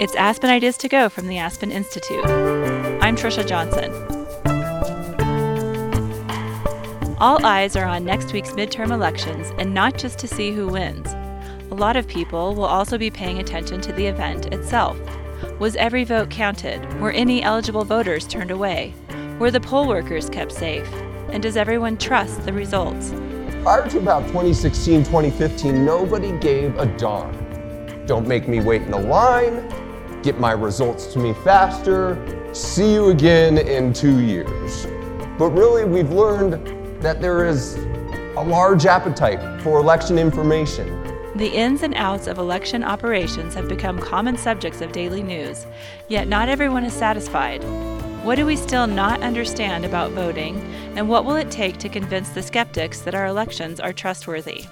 It's Aspen Ideas to Go from the Aspen Institute. I'm Trisha Johnson. All eyes are on next week's midterm elections, and not just to see who wins. A lot of people will also be paying attention to the event itself. Was every vote counted? Were any eligible voters turned away? Were the poll workers kept safe? And does everyone trust the results? Prior to about 2016, 2015, nobody gave a darn. Don't make me wait in a line, get my results to me faster, see you again in two years. But really, we've learned that there is a large appetite for election information. The ins and outs of election operations have become common subjects of daily news, yet not everyone is satisfied. What do we still not understand about voting, and what will it take to convince the skeptics that our elections are trustworthy?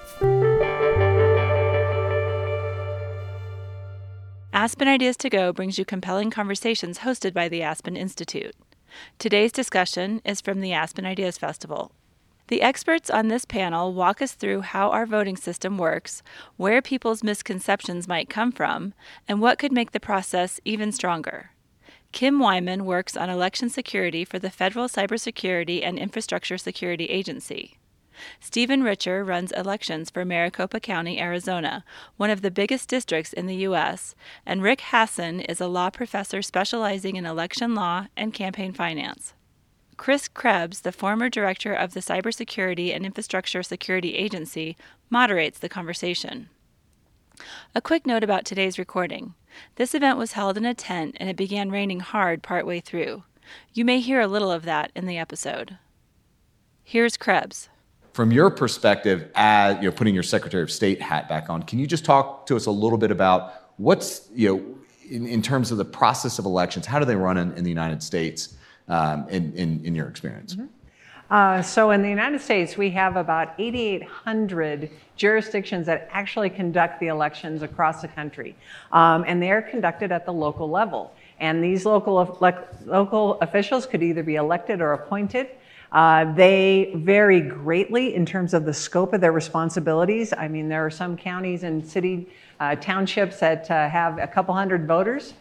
Aspen Ideas to Go brings you compelling conversations hosted by the Aspen Institute. Today's discussion is from the Aspen Ideas Festival. The experts on this panel walk us through how our voting system works, where people's misconceptions might come from, and what could make the process even stronger. Kim Wyman works on election security for the Federal Cybersecurity and Infrastructure Security Agency. Stephen Richer runs elections for Maricopa County, Arizona, one of the biggest districts in the U.S., and Rick Hasen is a law professor specializing in election law and campaign finance. Chris Krebs, the former director of the Cybersecurity and Infrastructure Security Agency, moderates the conversation. A quick note about today's recording. This event was held in a tent and it began raining hard partway through. You may hear a little of that in the episode. Here's Krebs. From your perspective, as you're putting your Secretary of State hat back on, can you just talk to us a little bit about what's, you know, in, in terms of the process of elections, how do they run in, in the United States um, in, in, in your experience? Mm-hmm. Uh, so in the United States, we have about 8,800 jurisdictions that actually conduct the elections across the country. Um, and they are conducted at the local level. And these local, local officials could either be elected or appointed. Uh, they vary greatly in terms of the scope of their responsibilities. I mean, there are some counties and city uh, townships that uh, have a couple hundred voters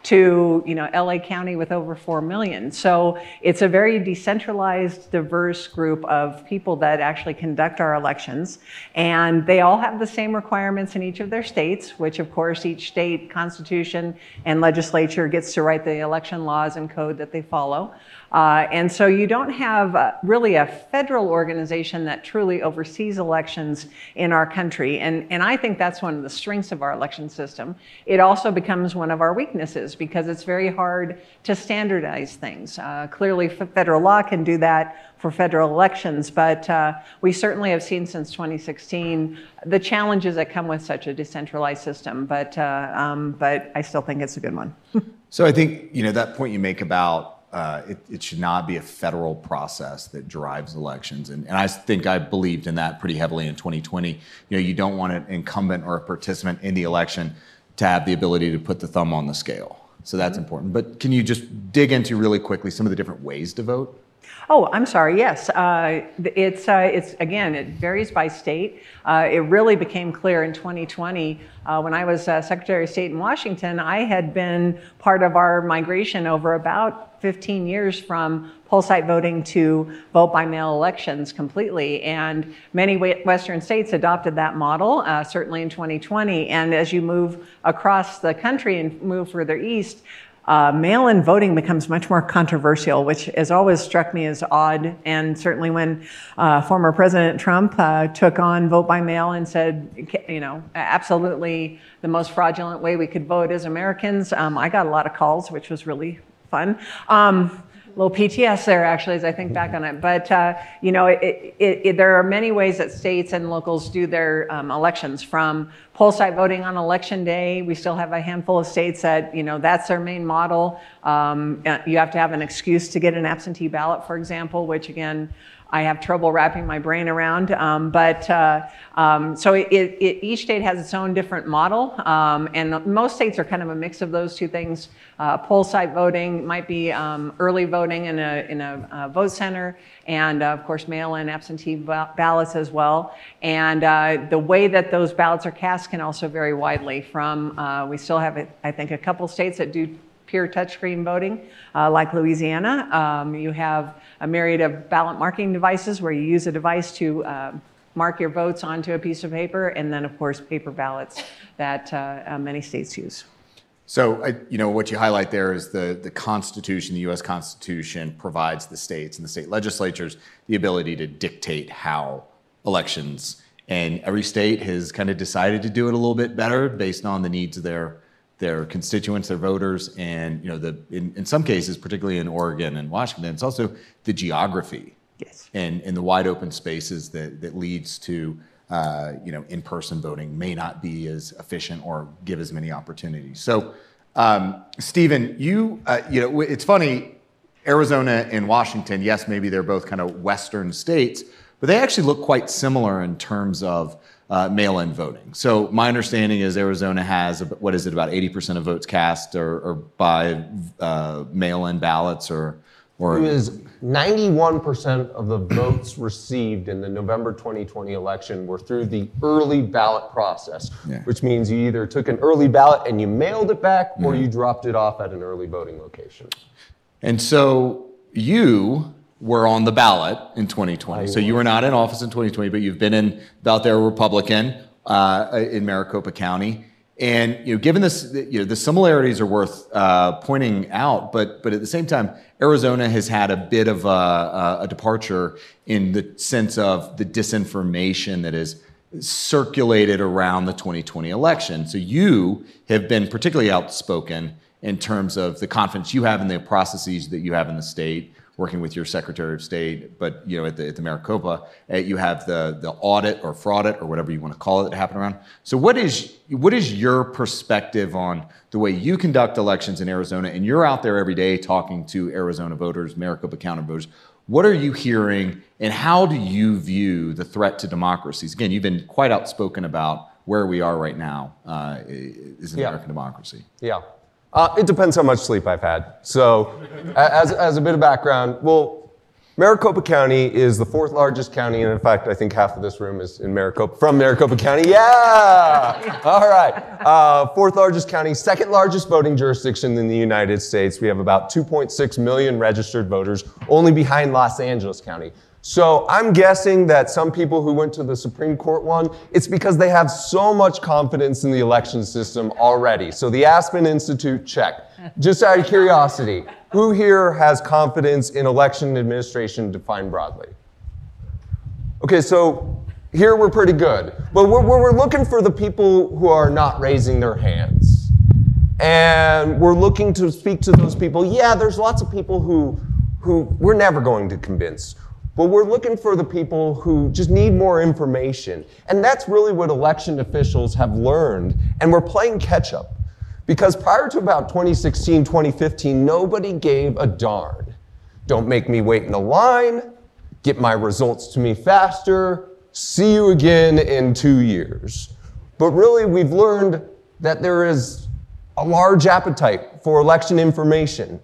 to you know LA County with over 4 million. So it's a very decentralized, diverse group of people that actually conduct our elections. And they all have the same requirements in each of their states, which of course each state constitution and legislature gets to write the election laws and code that they follow. Uh, and so you don't have uh, really a federal organization that truly oversees elections in our country. And, and I think that's one of the strengths of our election system. It also becomes one of our weaknesses because it's very hard to standardize things. Uh, clearly, federal law can do that for federal elections, but uh, we certainly have seen since 2016 the challenges that come with such a decentralized system. But, uh, um, but I still think it's a good one. so I think you know that point you make about uh, it, it, should not be a federal process that drives elections. And, and, I think I believed in that pretty heavily in 2020. You know, you don't want an incumbent or a participant in the election to have the ability to put the thumb on the scale. So that's mm-hmm. important. But can you just dig into really quickly some of the different ways to vote? Oh, I'm sorry. Yes, uh, it's uh, it's again it varies by state. Uh, it really became clear in 2020 uh, when I was uh, Secretary of State in Washington. I had been part of our migration over about 15 years from poll site voting to vote by mail elections completely, and many Western states adopted that model. Uh, certainly in 2020, and as you move across the country and move further east, uh, mail in voting becomes much more controversial, which has always struck me as odd. And certainly when uh, former President Trump uh, took on vote by mail and said, you know, absolutely the most fraudulent way we could vote as Americans, um, I got a lot of calls, which was really fun. Um, little PTS there, actually, as I think back on it. But, uh, you know, it, it, it, there are many ways that states and locals do their um, elections from poll site voting on election day. We still have a handful of states that, you know, that's their main model. Um, uh, you have to have an excuse to get an absentee ballot, for example, which again, I have trouble wrapping my brain around. Um, but uh, um, so it, it, each state has its own different model, um, and most states are kind of a mix of those two things. Uh, poll site voting might be um, early voting in a, in a uh, vote center, and uh, of course mail-in absentee ballots as well. And uh, the way that those ballots are cast can also vary widely. From uh, we still have, I think, a couple states that do pure touchscreen voting, uh, like Louisiana. Um, you have a myriad of ballot marking devices where you use a device to uh, mark your votes onto a piece of paper, and then, of course, paper ballots that uh, uh many states use. So, you know, what you highlight there is the, the Constitution, the U.S. Constitution provides the states and the state legislatures the ability to dictate how elections, and every state has kind of decided to do it a little bit better based on the needs of their their constituents, their voters, and you know, the in, in some cases, particularly in Oregon and Washington, it's also the geography yes. and, and the wide open spaces that, that leads to uh, you know, in-person voting may not be as efficient or give as many opportunities. So, um, Stephen, you, uh, you know, it's funny, Arizona and Washington, yes, maybe they're both kind of Western states, but they actually look quite similar in terms of uh, mail-in voting. So my understanding is Arizona has what is it about 80% of votes cast or, or by uh, mail-in ballots or or it was 91% of the votes received in the November 2020 election were through the early ballot process, yeah. which means you either took an early ballot and you mailed it back or mm-hmm. you dropped it off at an early voting location. And so you were on the ballot in 2020. I so was. you were not in office in 2020, but you've been in out there Republican uh, in Maricopa County. And you know, given this, you know, the similarities are worth uh, pointing out, but but at the same time, Arizona has had a bit of a, a departure in the sense of the disinformation that is circulated around the 2020 election. So you have been particularly outspoken in terms of the confidence you have in the processes that you have in the state working with your Secretary of State, but you know, at the, at the Maricopa, uh, you have the, the audit or fraudit or whatever you want to call it that happen around. So what is, what is your perspective on the way you conduct elections in Arizona? And you're out there every day talking to Arizona voters, Maricopa County voters. What are you hearing and how do you view the threat to democracies? Again, you've been quite outspoken about where we are right now uh, is yeah. American democracy. Yeah. Uh, it depends how much sleep I've had. So, as, as a bit of background, well, Maricopa County is the fourth largest county, and in fact, I think half of this room is in Maricopa, from Maricopa County. Yeah! All right. Uh, fourth largest county, second largest voting jurisdiction in the United States. We have about 2.6 million registered voters, only behind Los Angeles County. So I'm guessing that some people who went to the Supreme Court won, it's because they have so much confidence in the election system already. So the Aspen Institute, check. Just out of curiosity, who here has confidence in election administration defined broadly? Okay, so here we're pretty good. But we're, we're looking for the people who are not raising their hands. And we're looking to speak to those people. Yeah, there's lots of people who, who we're never going to convince. But we're looking for the people who just need more information. And that's really what election officials have learned. And we're playing catch up. Because prior to about 2016, 2015, nobody gave a darn. Don't make me wait in a line, get my results to me faster, see you again in two years. But really, we've learned that there is a large appetite for election information.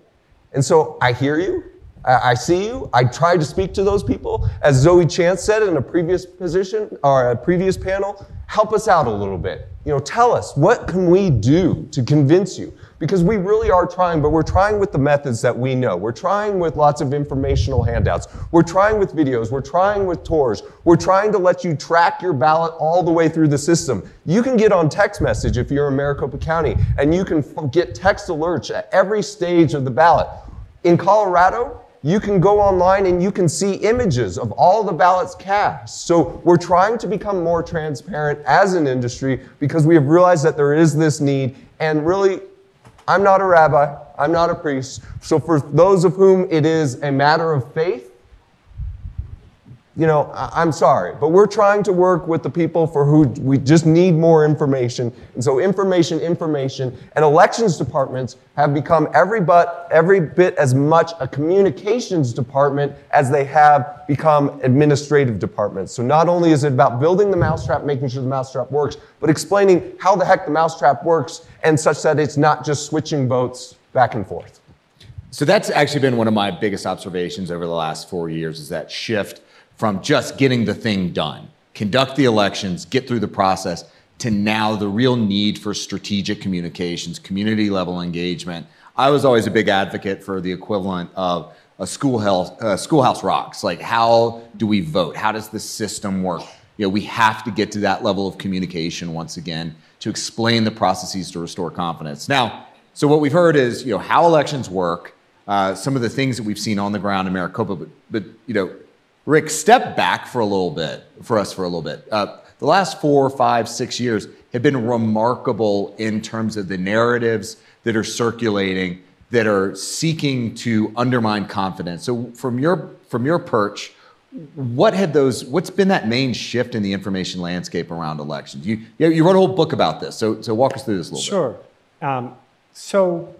And so I hear you. I see you. I tried to speak to those people. As Zoe Chance said in a previous position or a previous panel, help us out a little bit. You know, tell us what can we do to convince you? Because we really are trying, but we're trying with the methods that we know. We're trying with lots of informational handouts. We're trying with videos. We're trying with tours. We're trying to let you track your ballot all the way through the system. You can get on text message if you're in Maricopa County, and you can get text alerts at every stage of the ballot. In Colorado, you can go online and you can see images of all the ballots cast. So we're trying to become more transparent as an industry because we have realized that there is this need. And really, I'm not a rabbi, I'm not a priest. So for those of whom it is a matter of faith, you know, I- I'm sorry, but we're trying to work with the people for who we just need more information. And so information, information, and elections departments have become every but every bit as much a communications department as they have become administrative departments. So not only is it about building the mousetrap, making sure the mousetrap works, but explaining how the heck the mousetrap works and such that it's not just switching votes back and forth. So that's actually been one of my biggest observations over the last four years is that shift from just getting the thing done, conduct the elections, get through the process, to now the real need for strategic communications, community level engagement. I was always a big advocate for the equivalent of a schoolhouse, uh, schoolhouse rocks. Like, how do we vote? How does the system work? You know, we have to get to that level of communication once again to explain the processes to restore confidence. Now, so what we've heard is, you know, how elections work, uh, some of the things that we've seen on the ground in Maricopa, but, but you know, Rick, step back for a little bit, for us for a little bit. Uh, the last four, five, six years have been remarkable in terms of the narratives that are circulating that are seeking to undermine confidence. So, from your from your perch, what had those? What's been that main shift in the information landscape around elections? You you wrote a whole book about this. So, so walk us through this a little sure. bit. Sure. Um, so,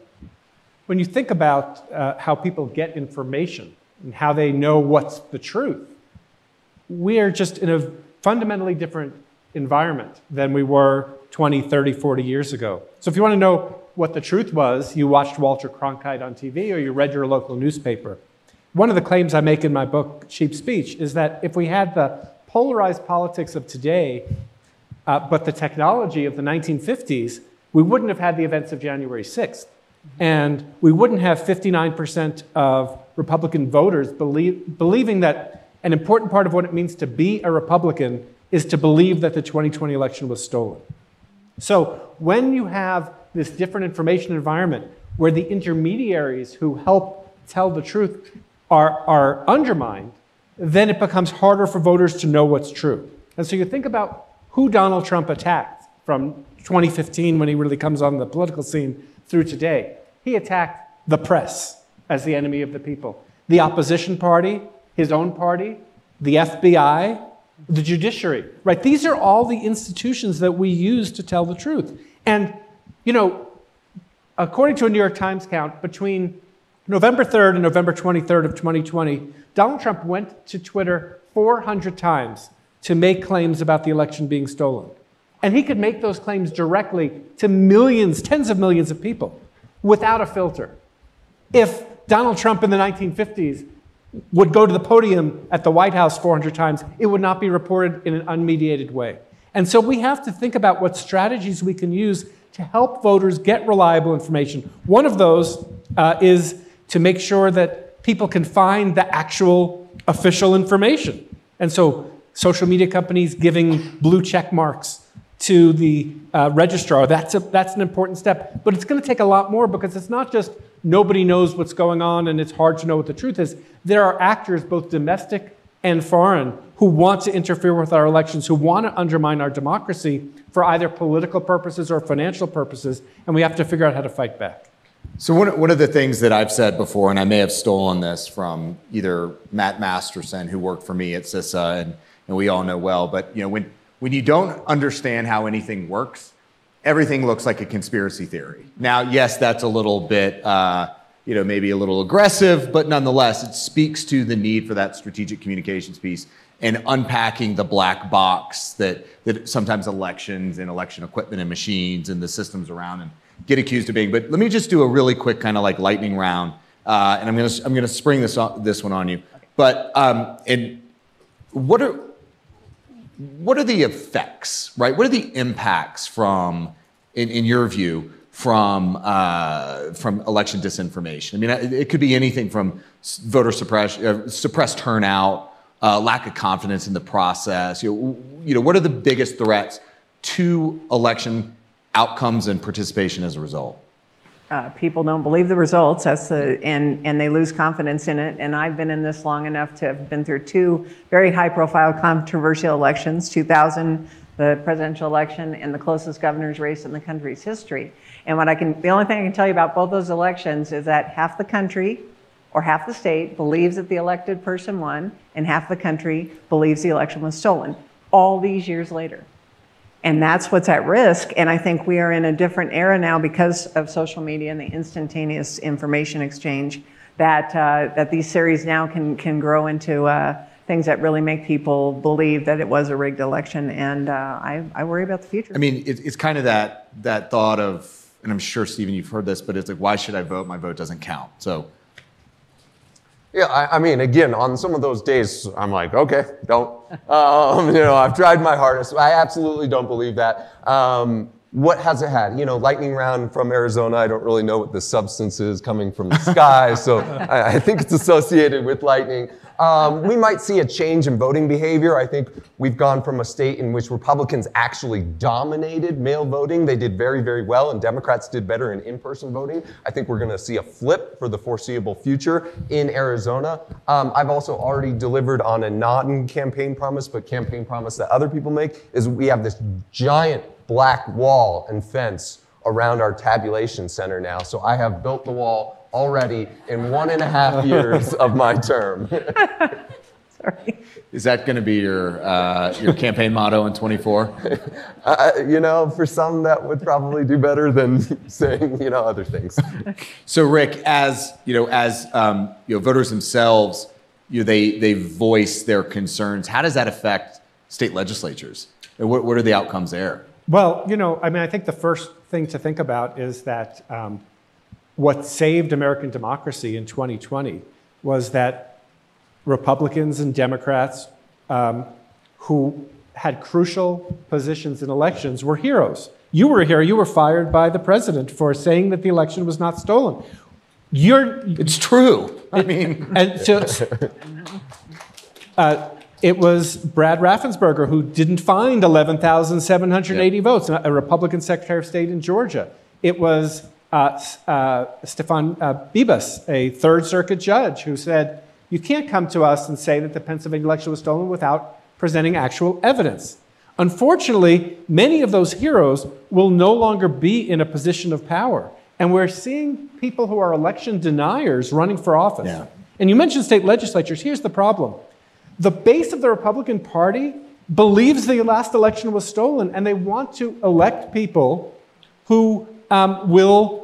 when you think about uh, how people get information and how they know what's the truth. We are just in a fundamentally different environment than we were 20, 30, 40 years ago. So if you want to know what the truth was, you watched Walter Cronkite on TV or you read your local newspaper. One of the claims I make in my book, Cheap Speech, is that if we had the polarized politics of today, uh, but the technology of the 1950s, we wouldn't have had the events of January 6th. And we wouldn't have 59% of Republican voters believe, believing that an important part of what it means to be a Republican is to believe that the 2020 election was stolen. So when you have this different information environment where the intermediaries who help tell the truth are, are undermined, then it becomes harder for voters to know what's true. And so you think about who Donald Trump attacked from 2015 when he really comes on the political scene through today. He attacked the press as the enemy of the people, the opposition party, his own party, the FBI, the judiciary, right? These are all the institutions that we use to tell the truth. And, you know, according to a New York Times count, between November 3rd and November 23rd of 2020, Donald Trump went to Twitter 400 times to make claims about the election being stolen. And he could make those claims directly to millions, tens of millions of people without a filter. If Donald Trump in the 1950s would go to the podium at the White House 400 times, it would not be reported in an unmediated way. And so we have to think about what strategies we can use to help voters get reliable information. One of those uh, is to make sure that people can find the actual official information. And so social media companies giving blue check marks to the uh, registrar, that's, a, that's an important step. But it's going to take a lot more because it's not just nobody knows what's going on and it's hard to know what the truth is. There are actors, both domestic and foreign, who want to interfere with our elections, who want to undermine our democracy for either political purposes or financial purposes, and we have to figure out how to fight back. So one, one of the things that I've said before, and I may have stolen this from either Matt Masterson, who worked for me at CISA, and, and we all know well, but you know, when, when you don't understand how anything works, everything looks like a conspiracy theory. Now, yes, that's a little bit, uh, you know, maybe a little aggressive, but nonetheless, it speaks to the need for that strategic communications piece and unpacking the black box that, that sometimes elections and election equipment and machines and the systems around and get accused of being. But let me just do a really quick kind of like lightning round, uh, and I'm gonna I'm gonna spring this on, this one on you. But um, and what are what are the effects, right? What are the impacts from, in, in your view, from uh, from election disinformation? I mean, it, could be anything from voter suppression, uh, suppressed turnout, uh, lack of confidence in the process. You know, you know, what are the biggest threats to election outcomes and participation as a result? Uh, people don't believe the results that's the, and, and they lose confidence in it. And I've been in this long enough to have been through two very high profile controversial elections 2000, the presidential election, and the closest governor's race in the country's history. And what I can, the only thing I can tell you about both those elections is that half the country or half the state believes that the elected person won, and half the country believes the election was stolen, all these years later. And that's what's at risk. And I think we are in a different era now because of social media and the instantaneous information exchange that, uh, that these series now can, can grow into uh, things that really make people believe that it was a rigged election. And uh, I, I worry about the future. I mean, it, it's kind of that that thought of, and I'm sure Stephen, you've heard this, but it's like, why should I vote? My vote doesn't count. So Yeah, I, I mean, again, on some of those days, I'm like, okay, don't. Um, you know, I've tried my hardest. I absolutely don't believe that. Um, what has it had? You know, lightning round from Arizona. I don't really know what the substance is coming from the sky, so I, I think it's associated with lightning. Um, we might see a change in voting behavior. I think we've gone from a state in which Republicans actually dominated mail voting. They did very, very well, and Democrats did better in in person voting. I think we're going to see a flip for the foreseeable future in Arizona. Um, I've also already delivered on a non campaign promise, but campaign promise that other people make is we have this giant black wall and fence around our tabulation center now. So I have built the wall already in one and a half years of my term. Sorry. is that going to be your uh, your campaign motto in 24? Uh, you know, for some that would probably do better than saying, you know, other things. So, Rick, as you know, as um, you know, voters themselves, you know, they they voice their concerns. How does that affect state legislatures? And what, what are the outcomes there? Well, you know, I mean, I think the first thing to think about is that um, what saved American democracy in 2020 was that Republicans and Democrats um, who had crucial positions in elections were heroes. You were a hero. You were fired by the president for saying that the election was not stolen. You're, It's true. I mean, and so, uh, it was Brad Raffensperger who didn't find 11,780 votes, a Republican Secretary of State in Georgia. It was uh, uh, Stefan uh, Bibas, a Third Circuit judge, who said, You can't come to us and say that the Pennsylvania election was stolen without presenting actual evidence. Unfortunately, many of those heroes will no longer be in a position of power. And we're seeing people who are election deniers running for office. Yeah. And you mentioned state legislatures. Here's the problem the base of the Republican Party believes the last election was stolen, and they want to elect people who um, will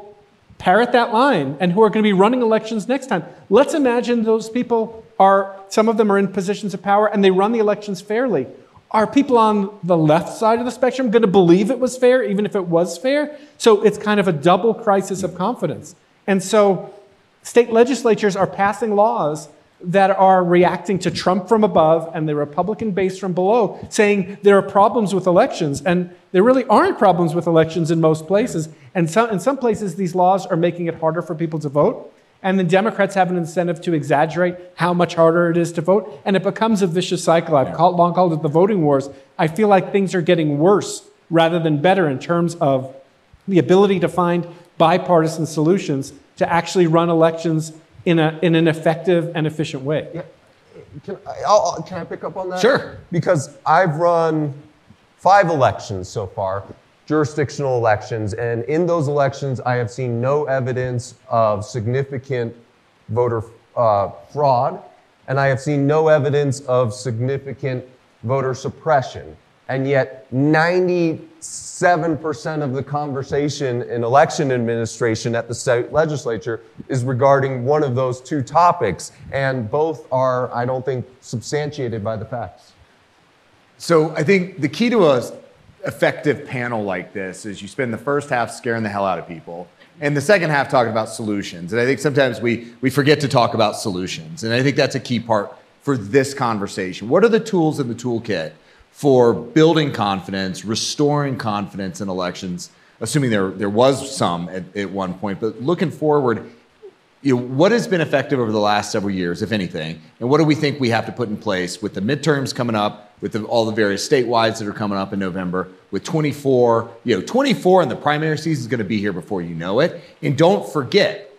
parrot that line and who are going to be running elections next time. Let's imagine those people are, some of them are in positions of power and they run the elections fairly. Are people on the left side of the spectrum going to believe it was fair, even if it was fair? So it's kind of a double crisis of confidence. And so state legislatures are passing laws that are reacting to Trump from above and the Republican base from below, saying there are problems with elections. And there really aren't problems with elections in most places. And some, in some places, these laws are making it harder for people to vote. And the Democrats have an incentive to exaggerate how much harder it is to vote. And it becomes a vicious cycle. I've called, long called it the voting wars. I feel like things are getting worse rather than better in terms of the ability to find bipartisan solutions to actually run elections in, a, in an effective and efficient way. Can I, I'll, I'll- can I pick up on that? Sure. Because I've run five elections so far, jurisdictional elections, and in those elections, I have seen no evidence of significant voter uh, fraud, and I have seen no evidence of significant voter suppression. And yet, 97% of the conversation in election administration at the state legislature is regarding one of those two topics. And both are, I don't think, substantiated by the facts. So I think the key to a effective panel like this is you spend the first half scaring the hell out of people and the second half talking about solutions. And I think sometimes we, we forget to talk about solutions. And I think that's a key part for this conversation. What are the tools in the toolkit for building confidence, restoring confidence in elections, assuming there, there was some at, at one point, but looking forward, you know, what has been effective over the last several years, if anything, and what do we think we have to put in place with the midterms coming up, with the, all the various statewides that are coming up in November, with 24, you know, 24 and the primary season is going to be here before you know it. And don't forget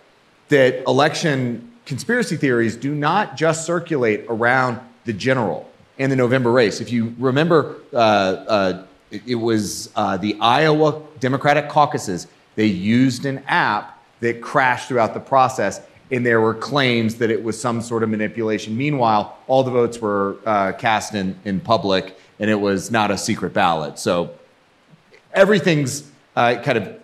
that election conspiracy theories do not just circulate around the general and the November race. If you remember, uh, uh, it, was uh, the Iowa Democratic caucuses. They used an app that crashed throughout the process. and there were claims that it was some sort of manipulation. Meanwhile, all the votes were uh, cast in, in public, and it was not a secret ballot. So everything's uh, kind of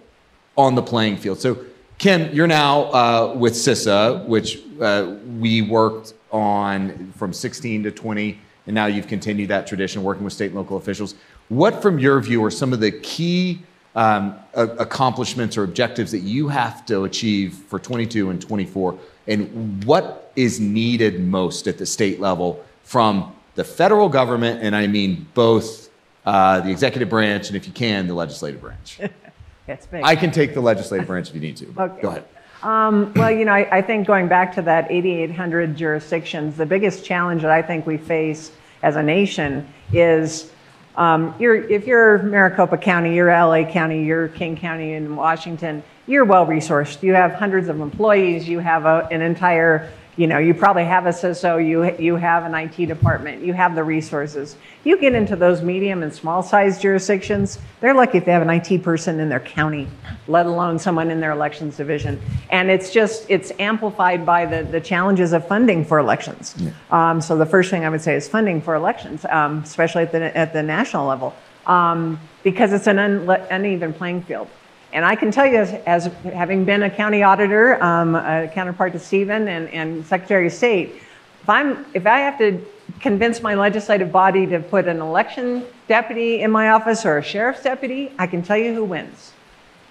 on the playing field. So, Kim, you're now uh, with CISA, which uh, we worked on from 16 to 20, and now you've continued that tradition working with state and local officials. What, from your view, are some of the key um, accomplishments or objectives that you have to achieve for 22 and 24? And what is needed most at the state level from the federal government, and I mean both uh, the executive branch and, if you can, the legislative branch? Big. I can take the legislative branch if you need to. Okay. Go ahead. Um, well, you know, I, I, think going back to that 8,800 jurisdictions, the biggest challenge that I think we face as a nation is um, you're, if you're Maricopa County, you're LA County, you're King County in Washington, you're well resourced. You have hundreds of employees, you have a, an entire you know, you probably have a CISO, you, you have an IT department, you have the resources. You get into those medium and small size jurisdictions, they're lucky if they have an IT person in their county, let alone someone in their elections division. And it's just, it's amplified by the, the challenges of funding for elections. Yeah. Um, so the first thing I would say is funding for elections, um, especially at the, at the national level, um, because it's an un- uneven playing field. And I can tell you, as, as having been a county auditor, um, a counterpart to Stephen and, and Secretary of State, if, I'm, if I have to convince my legislative body to put an election deputy in my office or a sheriff's deputy, I can tell you who wins.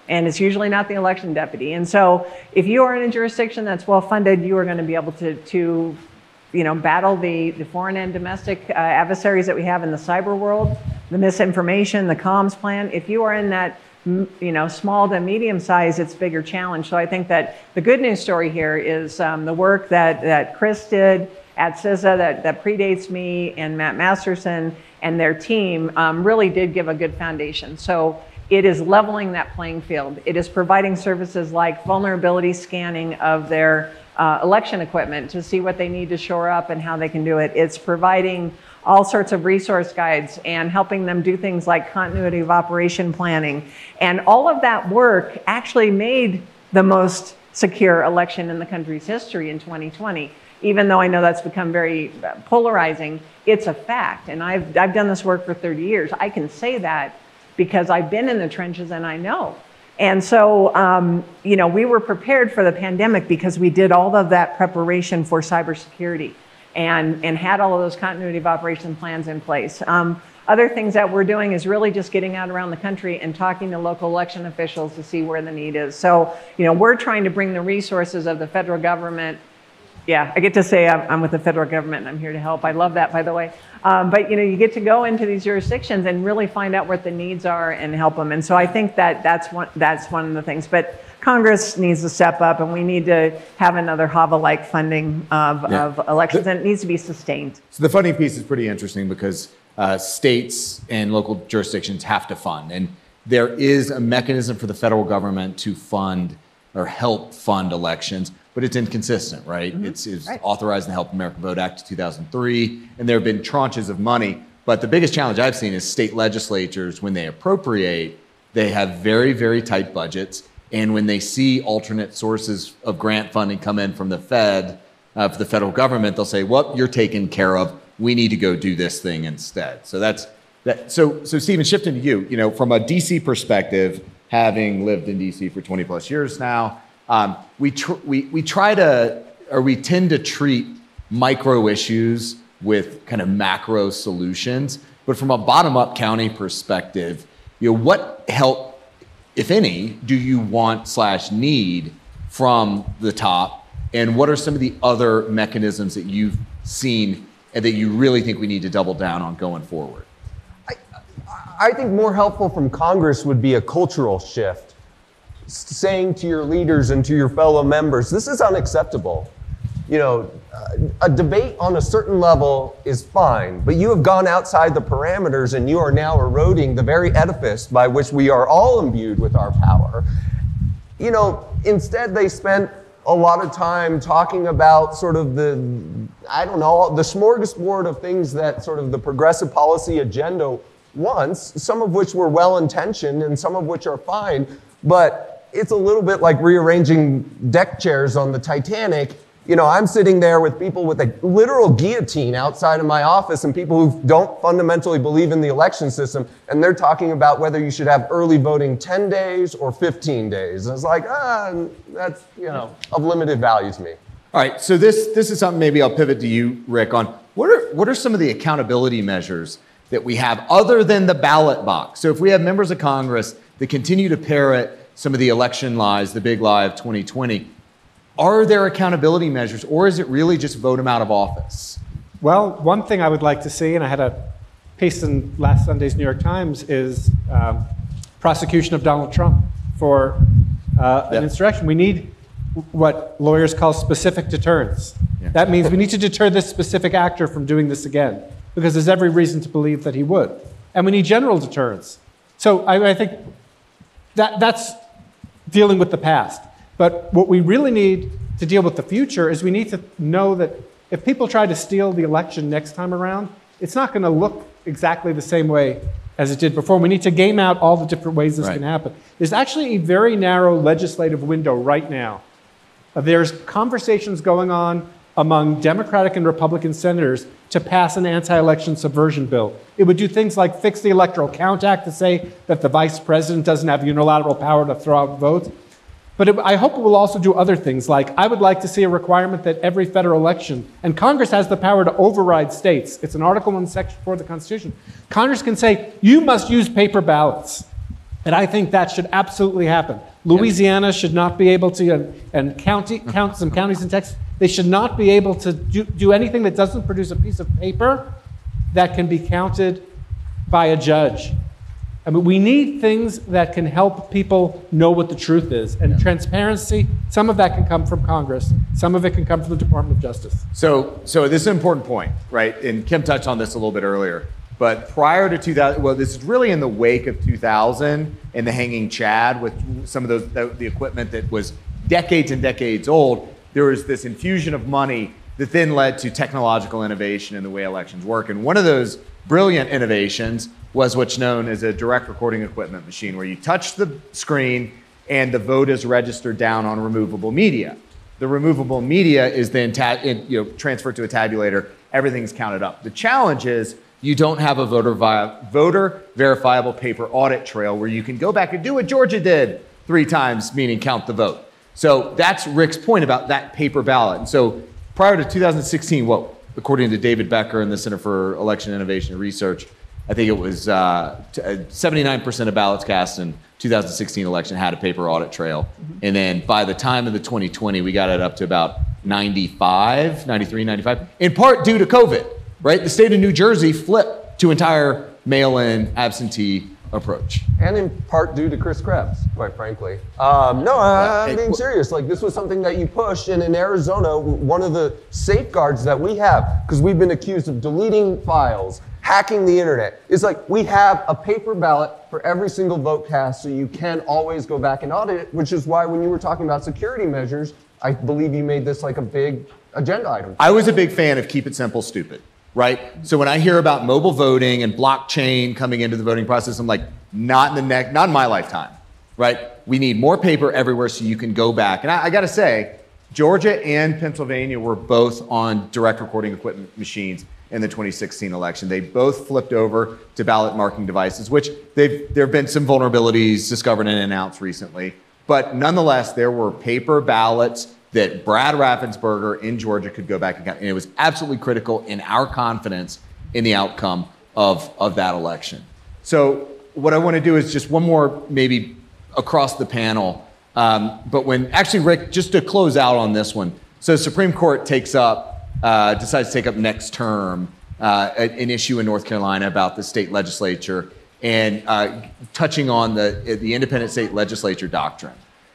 And it's usually not the election deputy. And so if you are in a jurisdiction that's well funded, you are going to be able to, to you know, battle the, the foreign and domestic uh, adversaries that we have in the cyber world, the misinformation, the comms plan. If you are in that you know, small to medium size, it's bigger challenge. So I think that the good news story here is um, the work that, that Chris did at CISA that, that predates me and Matt Masterson and their team um, really did give a good foundation. So it is leveling that playing field. It is providing services like vulnerability scanning of their uh, election equipment to see what they need to shore up and how they can do it. It's providing all sorts of resource guides and helping them do things like continuity of operation planning. And all of that work actually made the most secure election in the country's history in 2020. Even though I know that's become very polarizing, it's a fact. And I've, I've done this work for 30 years. I can say that because I've been in the trenches and I know. And so, um, you know, we were prepared for the pandemic because we did all of that preparation for cybersecurity and, and had all of those continuity of operation plans in place. Um, other things that we're doing is really just getting out around the country and talking to local election officials to see where the need is. So, you know, we're trying to bring the resources of the federal government. Yeah, I get to say I'm, I'm with the federal government and I'm here to help. I love that, by the way. Um, but you know, you get to go into these jurisdictions and really find out what the needs are and help them. And so I think that that's one that's one of the things. But Congress needs to step up and we need to have another HAVA like funding of, yeah. of elections, and it needs to be sustained. So the funding piece is pretty interesting because uh, states and local jurisdictions have to fund. And there is a mechanism for the federal government to fund or help fund elections, but it's inconsistent, right? Mm-hmm. It's, it's right. authorized in the Help America Vote Act of 2003, and there have been tranches of money. But the biggest challenge I've seen is state legislatures, when they appropriate, they have very, very tight budgets and when they see alternate sources of grant funding come in from the Fed, uh, for the federal government, they'll say, "Well, you're taken care of. We need to go do this thing instead." So that's that. So, so Stephen, shifting to you, you know, from a DC perspective, having lived in DC for 20 plus years now, um, we tr- we we try to or we tend to treat micro issues with kind of macro solutions. But from a bottom-up county perspective, you know, what help if any, do you want slash need from the top? And what are some of the other mechanisms that you've seen and that you really think we need to double down on going forward? I, I think more helpful from Congress would be a cultural shift, saying to your leaders and to your fellow members, this is unacceptable you know, uh, a debate on a certain level is fine, but you have gone outside the parameters and you are now eroding the very edifice by which we are all imbued with our power. You know, instead they spent a lot of time talking about sort of the, I don't know, the smorgasbord of things that sort of the progressive policy agenda wants, some of which were well intentioned and some of which are fine, but it's a little bit like rearranging deck chairs on the Titanic. You know, I'm sitting there with people with a literal guillotine outside of my office and people who don't fundamentally believe in the election system, and they're talking about whether you should have early voting 10 days or 15 days. And it's like, ah, that's, you know, of limited value to me. All right, so this this is something maybe I'll pivot to you, Rick, on what are what are some of the accountability measures that we have other than the ballot box? So if we have members of Congress that continue to parrot some of the election lies, the big lie of 2020, are there accountability measures or is it really just vote them out of office? Well, one thing I would like to see, and I had a piece in last Sunday's New York Times, is um, prosecution of Donald Trump for uh, Yeah. an insurrection. We need what lawyers call specific deterrence. Yeah. That means we need to deter this specific actor from doing this again, because there's every reason to believe that he would. And we need general deterrence. So I, I think that, that's dealing with the past. But what we really need to deal with the future is we need to know that if people try to steal the election next time around, it's not going to look exactly the same way as it did before. We need to game out all the different ways this Right. can happen. There's actually a very narrow legislative window right now. Uh, There's conversations going on among Democratic and Republican senators to pass an anti election subversion bill. It would do things like fix the Electoral Count Act to say that the vice president doesn't have unilateral power to throw out votes. But it, I hope it will also do other things, like I would like to see a requirement that every federal election, and Congress has the power to override states. It's an Article 1, Section 4 of the Constitution. Congress can say, you must use paper ballots. And I think that should absolutely happen. Louisiana should not be able to, and, and county, count, some counties in Texas, they should not be able to do, do anything that doesn't produce a piece of paper that can be counted by a judge. I mean, we need things that can help people know what the truth is. And transparency, some of that can come from Congress, some of it can come from the Department of Justice. So, so this is an important point, right? And Kim touched on this a little bit earlier. But prior to 2000, well, this is really in the wake of 2000 and the hanging Chad with some of those, the, the equipment that was decades and decades old. There was this infusion of money that then led to technological innovation in the way elections work. And one of those brilliant innovations was what's known as a direct recording equipment machine, where you touch the screen and the vote is registered down on removable media. The removable media is then ta- you know, transferred to a tabulator. Everything's counted up. The challenge is you don't have a voter, vi- voter verifiable paper audit trail where you can go back and do what Georgia did three times, meaning count the vote. So that's Rick's point about that paper ballot. And so prior to 2016, what, according to David Becker and the Center for Election Innovation and Research, I think it was uh, t- uh, 79% of ballots cast in 2016 election had a paper audit trail. And then by the time of the 2020, we got it up to about 95, 93, 95, in part due to COVID, right? The state of New Jersey flipped to entire mail-in absentee approach. and in part due to Chris Krebs, quite frankly. Um, no, I, I'm being serious. Like this was something that you pushed, and in Arizona, one of the safeguards that we have, because we've been accused of deleting files, hacking the internet, is like we have a paper ballot for every single vote cast, so you can always go back and audit it. Which is why when you were talking about security measures, I believe you made this like a big agenda item. I was a big fan of keep it simple, stupid, right? So when I hear about mobile voting and blockchain coming into the voting process, I'm like, not in the neck, not in my lifetime, right? We need more paper everywhere so you can go back. And I, I got to say, Georgia and Pennsylvania were both on direct recording equipment machines in the 2016 election. They both flipped over to ballot marking devices, which there have been some vulnerabilities discovered and announced recently. But nonetheless, there were paper ballots that Brad Raffensperger in Georgia could go back and count. And it was absolutely critical in our confidence in the outcome of, of that election. So, what I want to do is just one more, maybe across the panel. Um, but when actually, Rick, just to close out on this one. So, Supreme Court takes up, uh, decides to take up next term uh, an issue in North Carolina about the state legislature and uh, touching on the, the independent state legislature doctrine.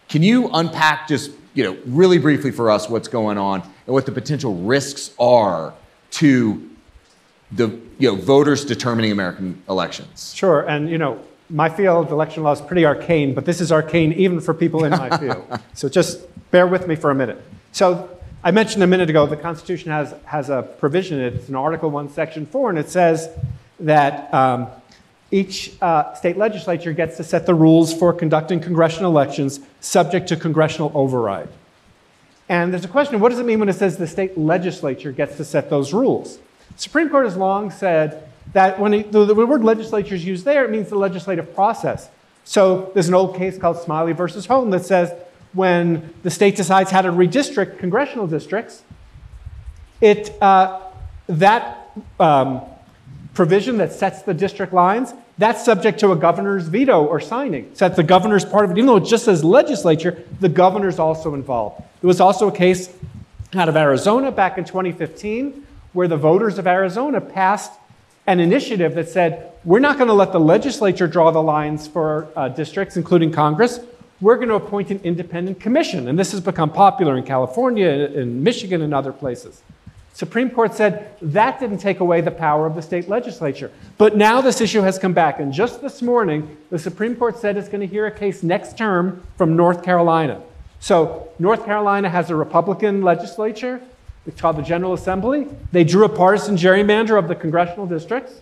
Can you unpack just, you know, really briefly for us what's going on and what the potential risks are to the, you know, voters determining American elections? Sure, and you know, my field, election law, is pretty arcane, but this is arcane even for people in my field. So just bear with me for a minute. So I mentioned a minute ago the Constitution has, has a provision, it's in Article 1, Section 4, and it says that um, each uh, state legislature gets to set the rules for conducting congressional elections subject to congressional override. And there's a question what does it mean when it says the state legislature gets to set those rules? Supreme Court has long said that when it, the, the word legislature is used there, it means the legislative process. So there's an old case called Smiley versus Holm that says when the state decides how to redistrict congressional districts, it, uh, that um, provision that sets the district lines, that's subject to a governor's veto or signing. So that the governor's part of it. Even though it just says legislature, the governor's also involved. There was also a case out of Arizona back in 2015 where the voters of Arizona passed an initiative that said, we're not going to let the legislature draw the lines for uh, districts, including Congress. We're going to appoint an independent commission. And this has become popular in California, in Michigan, and other places. Supreme Court said that didn't take away the power of the state legislature. But now this issue has come back. And just this morning, the Supreme Court said it's going to hear a case next term from North Carolina. So, North Carolina has a Republican legislature. It's called the General Assembly. They drew a partisan gerrymander of the congressional districts.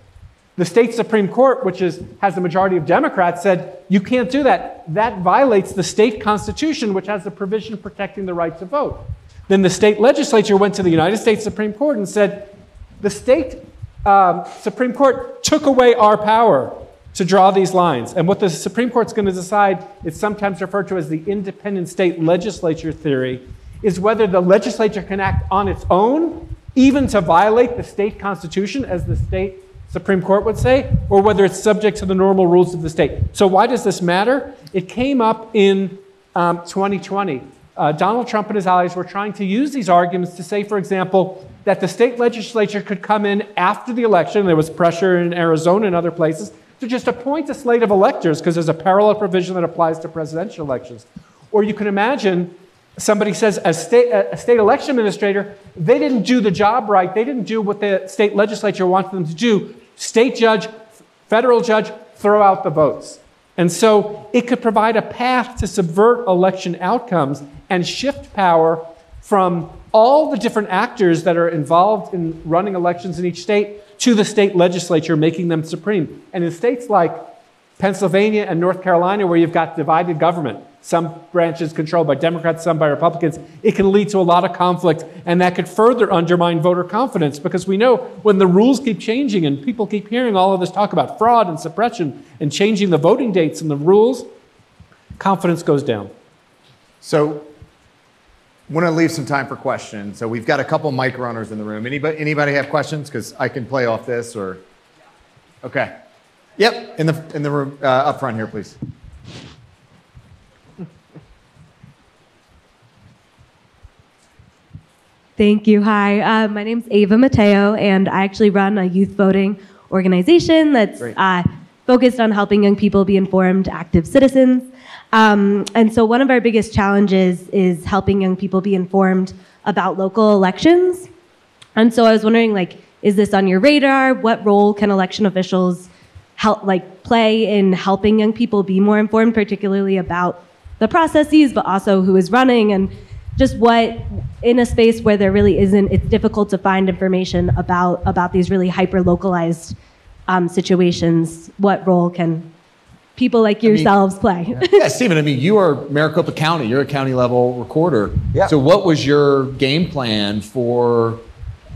The state Supreme Court, which is, has the majority of Democrats, said you can't do that. That violates the state constitution, which has a provision protecting the right to vote. Then the state legislature went to the United States Supreme Court and said the state um, Supreme Court took away our power to draw these lines. And what the Supreme Court's going to decide, it's sometimes referred to as the independent state legislature theory is whether the legislature can act on its own, even to violate the state constitution, as the state Supreme Court would say, or whether it's subject to the normal rules of the state. So, why does this matter? It came up in um, 2020. Uh, Donald Trump and his allies were trying to use these arguments to say, for example, that the state legislature could come in after the election. There was pressure in Arizona and other places to just appoint a slate of electors because there's a parallel provision that applies to presidential elections. Or you can imagine somebody says a state, a state election administrator, they didn't do the job right. They didn't do what the state legislature wanted them to do. State judge, federal judge, throw out the votes. And so it could provide a path to subvert election outcomes and shift power from all the different actors that are involved in running elections in each state to the state legislature, making them supreme. And in states like Pennsylvania and North Carolina, where you've got divided government, some branches controlled by Democrats, some by Republicans, it can lead to a lot of conflict, and that could further undermine voter confidence because we know when the rules keep changing and people keep hearing all of this talk about fraud and suppression and changing the voting dates and the rules, confidence goes down. So, I want to leave some time for questions. So we've got a couple mic runners in the room. Anybody, anybody have questions? Because I can play off this or. Okay. Yep, in the in the room uh, up front here, please. Thank you. Hi, uh, my name's Ava Mateo, and I actually run a youth voting organization that's uh, focused on helping young people be informed, active citizens. Um, and so, one of our biggest challenges is helping young people be informed about local elections. And so, I was wondering, like, is this on your radar? What role can election officials help, like, play in helping young people be more informed, particularly about the processes, but also who is running and just what in a space where there really isn't it's difficult to find information about about these really hyper localized um, situations what role can people like yourselves play yeah, Stephen. I mean, you are Maricopa County. You're a county level recorder. Yeah. So, what was your game plan for,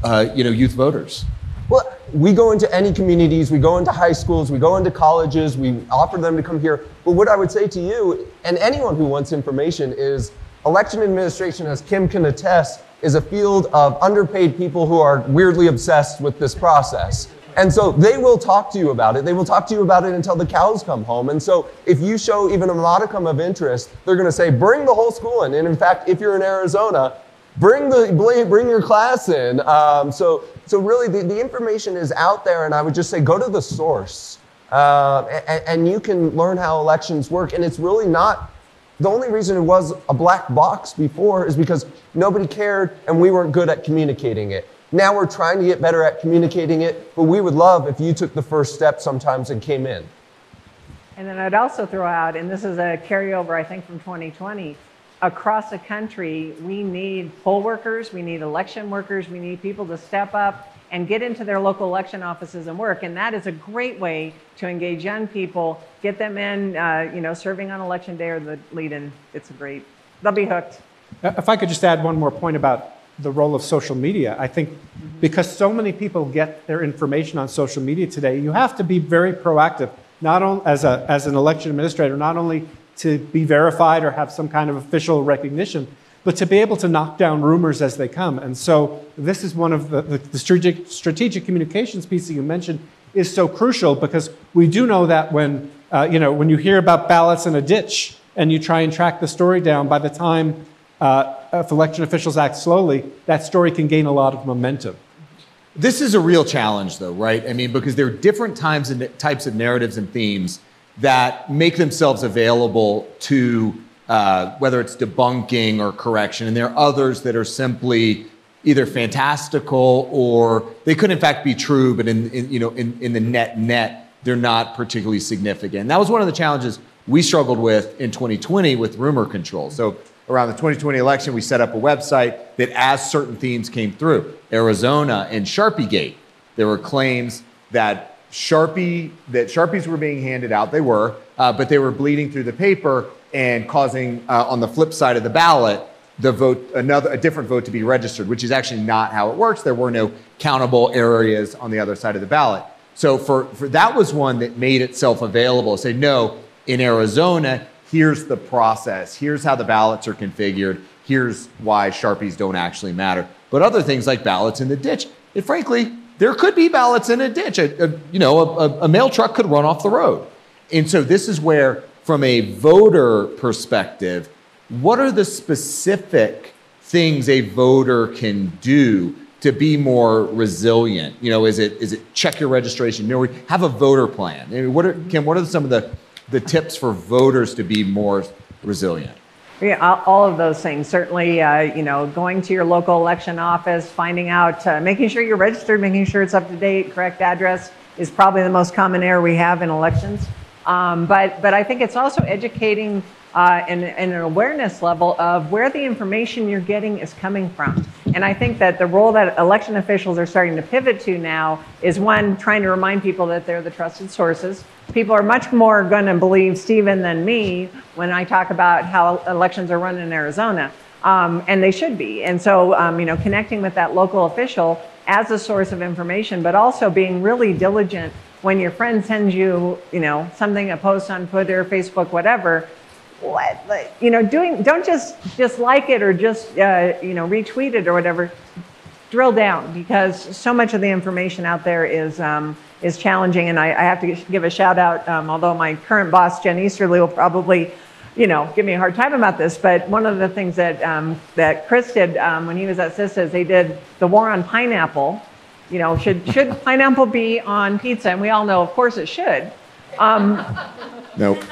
uh, you know, youth voters? Well, we go into any communities, we go into high schools, we go into colleges, we offer them to come here. But what I would say to you and anyone who wants information is election administration, as Kim can attest, is a field of underpaid people who are weirdly obsessed with this process. And so they will talk to you about it. They will talk to you about it until the cows come home. And so if you show even a modicum of interest, they're going to say, bring the whole school in. And in fact, if you're in Arizona, bring the bring your class in. Um, so so really, the, the information is out there, and I would just say go to the source, uh, and, and you can learn how elections work. And it's really not the only reason it was a black box before is because nobody cared and we weren't good at communicating it. Now we're trying to get better at communicating it, but we would love if you took the first step sometimes and came in. And then I'd also throw out, and this is a carryover, I think, from 2020, across the country, we need poll workers, we need election workers, we need people to step up and get into their local election offices and work. And that is a great way to engage young people, get them in, uh, you know, serving on election day or the lead-in. It's a great. They'll be hooked. Uh, if I could just add one more point about the role of social media, I think because so many people get their information on social media today, you have to be very proactive, not only as, a, as an election administrator, not only to be verified or have some kind of official recognition, but to be able to knock down rumors as they come. And so this is one of the, the, the strategic, strategic communications piece that you mentioned is so crucial because we do know that when, uh, you know, when you hear about ballots in a ditch and you try and track the story down, by the time uh, if election officials act slowly, that story can gain a lot of momentum. This is a real challenge, though, right? I mean, because there are different times and types of narratives and themes that make themselves available to uh, whether it's debunking or correction, and there are others that are simply either fantastical or they could in fact be true, but in, in you know in, in the net net they're not particularly significant. That was one of the challenges we struggled with in 2020 with rumor control. So around the 2020 election, we set up a website that as certain themes came through, Arizona and Sharpie Gate, there were claims that Sharpie that Sharpies were being handed out. They were, uh, but they were bleeding through the paper and causing, uh, on the flip side of the ballot, the vote another a different vote to be registered, which is actually not how it works. There were no countable areas on the other side of the ballot. So for, for that was one that made itself available. Say no, in Arizona, here's the process. Here's how the ballots are configured. Here's why sharpies don't actually matter. But other things like ballots in the ditch, and frankly, there could be ballots in a ditch. A, a you know, a, a mail truck could run off the road. And so this is where, from a voter perspective, what are the specific things a voter can do to be more resilient? You know, is it is it check your registration? You know, have a voter plan. I mean, what are Kim? What are some of the the tips for voters to be more resilient? Yeah, all of those things. Certainly, uh, you know, going to your local election office, finding out, uh, making sure you're registered, making sure it's up to date, correct address is probably the most common error we have in elections. Um, but, but I think it's also educating uh, and, and, an awareness level of where the information you're getting is coming from. And I think that the role that election officials are starting to pivot to now is one, trying to remind people that they're the trusted sources. People are much more going to believe Stephen than me when I talk about how elections are run in Arizona. Um, and they should be. And so, um, you know, connecting with that local official as a source of information, but also being really diligent when your friend sends you, you know, something, a post on Twitter, Facebook, whatever, what, you know, doing, don't just, just like it or just, uh, you know, retweet it or whatever. Drill down because so much of the information out there is, um, is challenging. And I, I, have to give a shout out, um, although my current boss, Jen Easterly, will probably, you know, give me a hard time about this. But one of the things that, um, that Chris did um, when he was at CISA is they did the war on pineapple you know, should, should pineapple be on pizza? And we all know, of course, it should. Um, nope.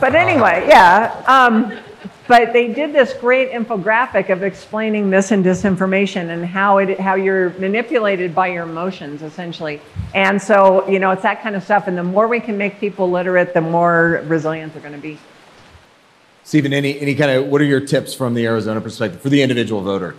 But anyway, yeah. Um, but they did this great infographic of explaining mis and disinformation and how it how you're manipulated by your emotions essentially. And so, you know, it's that kind of stuff. And the more we can make people literate, the more resilient they're going to be. Stephen, any any kind of what are your tips from the Arizona perspective for the individual voter?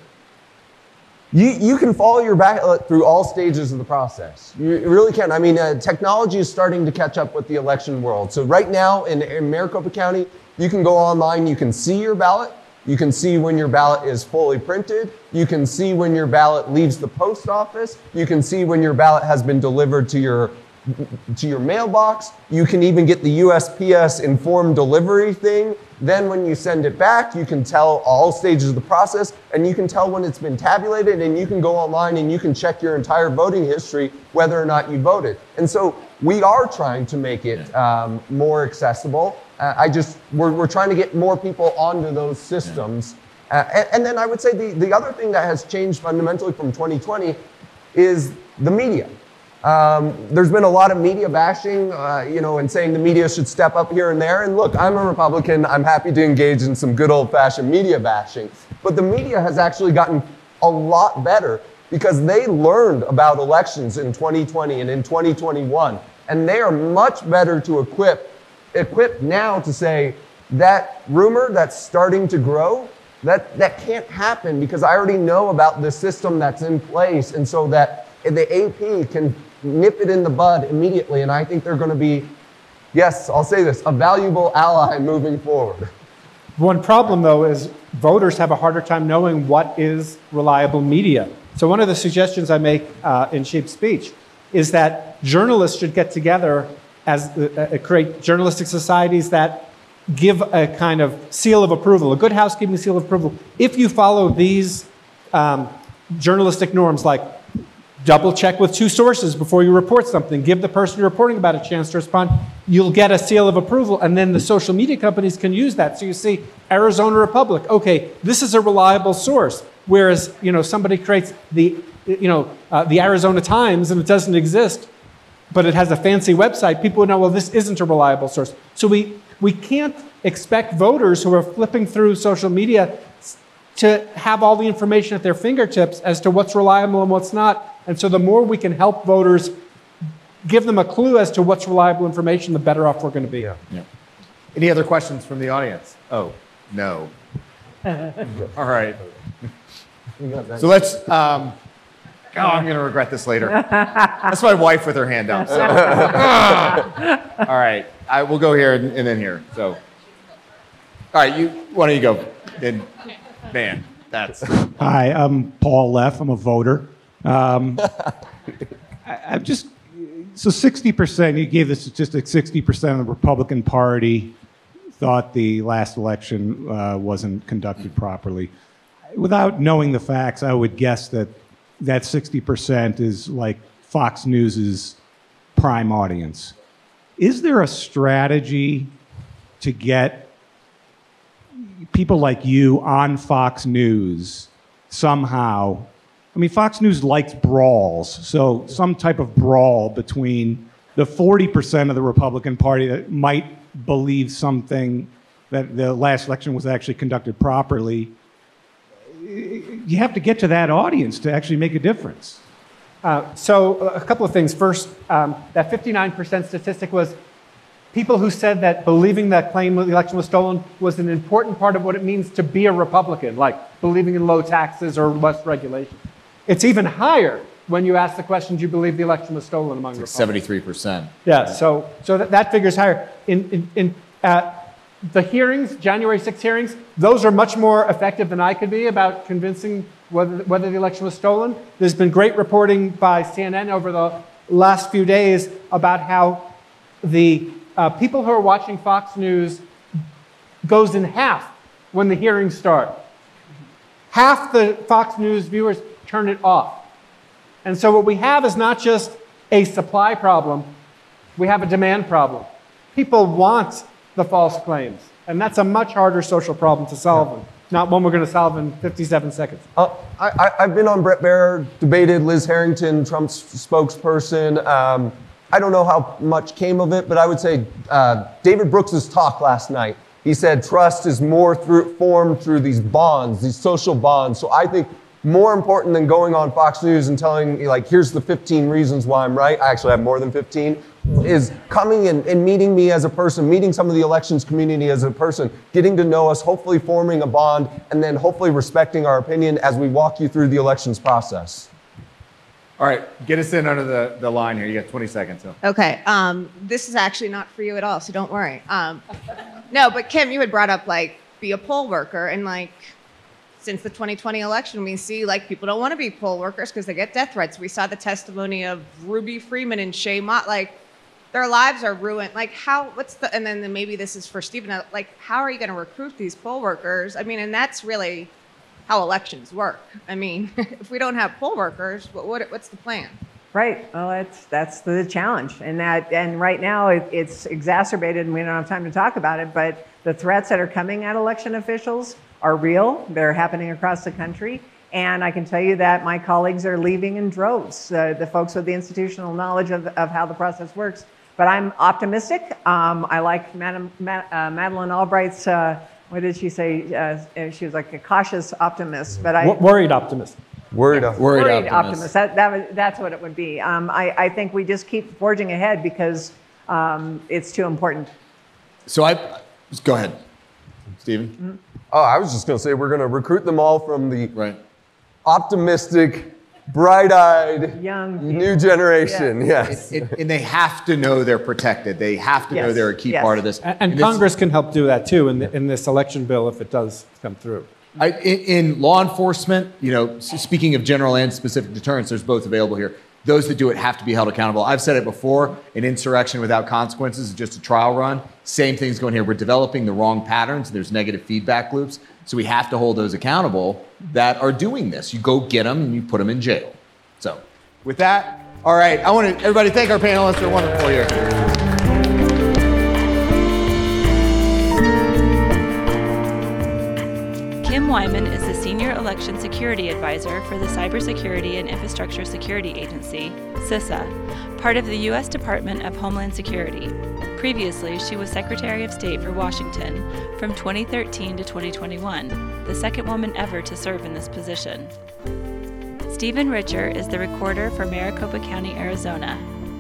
You, you can follow your ballot through all stages of the process. You really can. I mean, uh, technology is starting to catch up with the election world. So right now in, in Maricopa County, you can go online, you can see your ballot, you can see when your ballot is fully printed. You can see when your ballot leaves the post office. You can see when your ballot has been delivered to your to your mailbox. You can even get the USPS informed delivery thing. Then when you send it back, you can tell all stages of the process and you can tell when it's been tabulated and you can go online and you can check your entire voting history whether or not you voted. And so we are trying to make it um, more accessible. Uh, I just, we're, we're trying to get more people onto those systems. Uh, and, and then I would say the, the other thing that has changed fundamentally from 2020 is the media. Um, there's been a lot of media bashing, uh, you know, and saying the media should step up here and there. And look, I'm a Republican. I'm happy to engage in some good old fashioned media bashing. But the media has actually gotten a lot better because they learned about elections in 2020 and in 2021. And they are much better to equip, equipped now to say that rumor that's starting to grow, that, that can't happen because I already know about the system that's in place. And so that the AP can nip it in the bud immediately, and I think they're going to be, yes, I'll say this, a valuable ally moving forward. One problem, though, is voters have a harder time knowing what is reliable media. So, one of the suggestions I make uh, in Cheap Speech is that journalists should get together as uh, uh, create journalistic societies that give a kind of seal of approval, a good housekeeping seal of approval. If you follow these um, journalistic norms, like double check with two sources before you report something, give the person you're reporting about a chance to respond, you'll get a seal of approval, and then the social media companies can use that. So you see, Arizona Republic, okay, this is a reliable source. Whereas, you know, somebody creates the, you know, uh, the Arizona Times and it doesn't exist, but it has a fancy website, people would know, well, this isn't a reliable source. So we, we can't expect voters who are flipping through social media to have all the information at their fingertips as to what's reliable and what's not. And so the more we can help voters give them a clue as to what's reliable information, the better off we're going to be. Yeah. Any other questions from the audience? Oh, no. All right. So let's. Um, oh, I'm going to regret this later. That's my wife with her hand up. So. All right. I will go here and, and, then here. So. All right. You. Why don't you go? And man, that's. Hi, I'm Paul Leff. I'm a voter. Um, I, I'm just. So 60%, you gave the statistic 60% of the Republican Party thought the last election uh, wasn't conducted properly without knowing the facts, I would guess that that 60% is like Fox News's prime audience. Is there a strategy to get people like you on Fox News somehow? I mean, Fox News likes brawls, so some type of brawl between the 40% of the Republican Party that might believe something that the last election was actually conducted properly you have to get to that audience to actually make a difference. Uh, so, a couple of things. First, um, that 59% statistic was people who said that believing that claim the election was stolen was an important part of what it means to be a Republican, like believing in low taxes or less regulation. It's even higher when you ask the question, do you believe the election was stolen among it's like Republicans? 73%. Yeah, so, so that, that figure is higher. In, in, in uh, the hearings, January 6 hearings, those are much more effective than I could be about convincing whether, whether the election was stolen. There's been great reporting by CNN over the last few days about how the uh, people who are watching Fox News goes in half when the hearings start. Half the Fox News viewers turn it off. And so what we have is not just a supply problem, we have a demand problem. People want the false claims. And that's a much harder social problem to solve, yeah. not one we're going to solve in 57 seconds. Uh, I, have been on Bret Baier, debated Liz Harrington, Trump's spokesperson. Um, I don't know how much came of it, but I would say uh, David Brooks's talk last night. He said trust is more through, formed through these bonds, these social bonds. So I think more important than going on Fox News and telling like, here's the 15 reasons why I'm right. I actually have more than 15 is coming and, and meeting me as a person, meeting some of the elections community as a person, getting to know us, hopefully forming a bond, and then hopefully respecting our opinion as we walk you through the elections process. All right, get us in under the, the line here. You got 20 seconds. So. Okay, um, this is actually not for you at all, so don't worry. Um, no, but Kim, you had brought up like be a poll worker, and like since the 2020 election, we see like people don't want to be poll workers because they get death threats. We saw the testimony of Ruby Freeman and Shaye Moss, like their lives are ruined. Like how? What's the? And then maybe this is for Stephen. Like how are you going to recruit these poll workers? I mean, and that's really how elections work. I mean, if we don't have poll workers, what, what what's the plan? Right. Well, that's that's the challenge, and that and right now it, it's exacerbated, and we don't have time to talk about it. But the threats that are coming at election officials are real. They're happening across the country. And I can tell you that my colleagues are leaving in droves, uh, the folks with the institutional knowledge of, of how the process works but I'm optimistic. Um, I like Madam, Ma- uh, Madeleine Albright's, uh, what did she say? Uh, she was like a cautious optimist, but I. W- worried optimist. Worried, worried, worried optimist. optimist. That, that, that's what it would be. Um, I, I think we just keep forging ahead because um, it's too important. So I, go ahead, Stephen. Mm-hmm. Oh, I was just going to say we're going to recruit them all from the right. optimistic bright-eyed, Young new generation. Yeah. Yes. It- and they have to know they're protected. They have to know they're a key yes. part of this. And, and this- Congress can help do that too in, the, in this election bill if it does come through. I, in, in law enforcement, you know, speaking of general and specific deterrence, there's both available here. Those that do it have to be held accountable. I've said it before an insurrection without consequences is just a trial run. Same thing's going here. We're developing the wrong patterns. There's negative feedback loops. So we have to hold those accountable that are doing this. You go get them and you put them in jail. So, with that, all right, I want to, everybody, thank our panelists. They're wonderful here. Kim Wyman Security Advisor for the Cybersecurity and Infrastructure Security Agency, CISA, part of the U.S. Department of Homeland Security. Previously, she was Secretary of State for Washington from 2013 to 2021, the second woman ever to serve in this position. Stephen Richer is the recorder for Maricopa County, Arizona.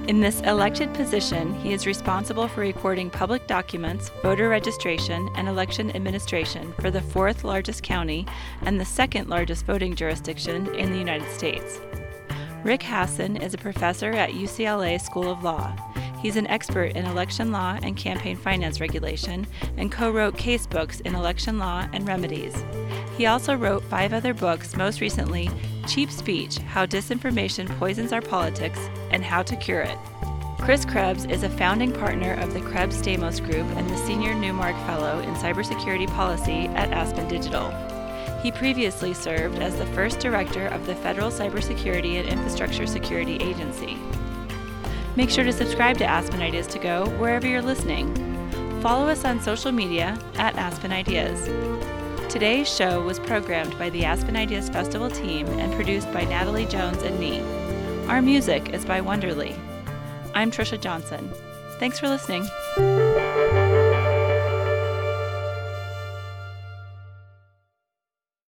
In this elected position, he is responsible for recording public documents, voter registration, and election administration for the fourth largest county and the second largest voting jurisdiction in the United States. Rick Hasen is a professor at UCLA School of Law. He's an expert in election law and campaign finance regulation and co wrote case books in election law and remedies. He also wrote five other books, most recently, Cheap Speech How Disinformation Poisons Our Politics and How to Cure It. Chris Krebs is a founding partner of the Krebs Stamos Group and the Senior Newmark Fellow in Cybersecurity Policy at Aspen Digital. He previously served as the first director of the Federal Cybersecurity and Infrastructure Security Agency. Make sure to subscribe to Aspen Ideas to Go wherever you're listening. Follow us on social media at Aspen Ideas. Today's show was programmed by the Aspen Ideas Festival team and produced by Natalie Jones and me. Our music is by Wonderly. I'm Trisha Johnson. Thanks for listening.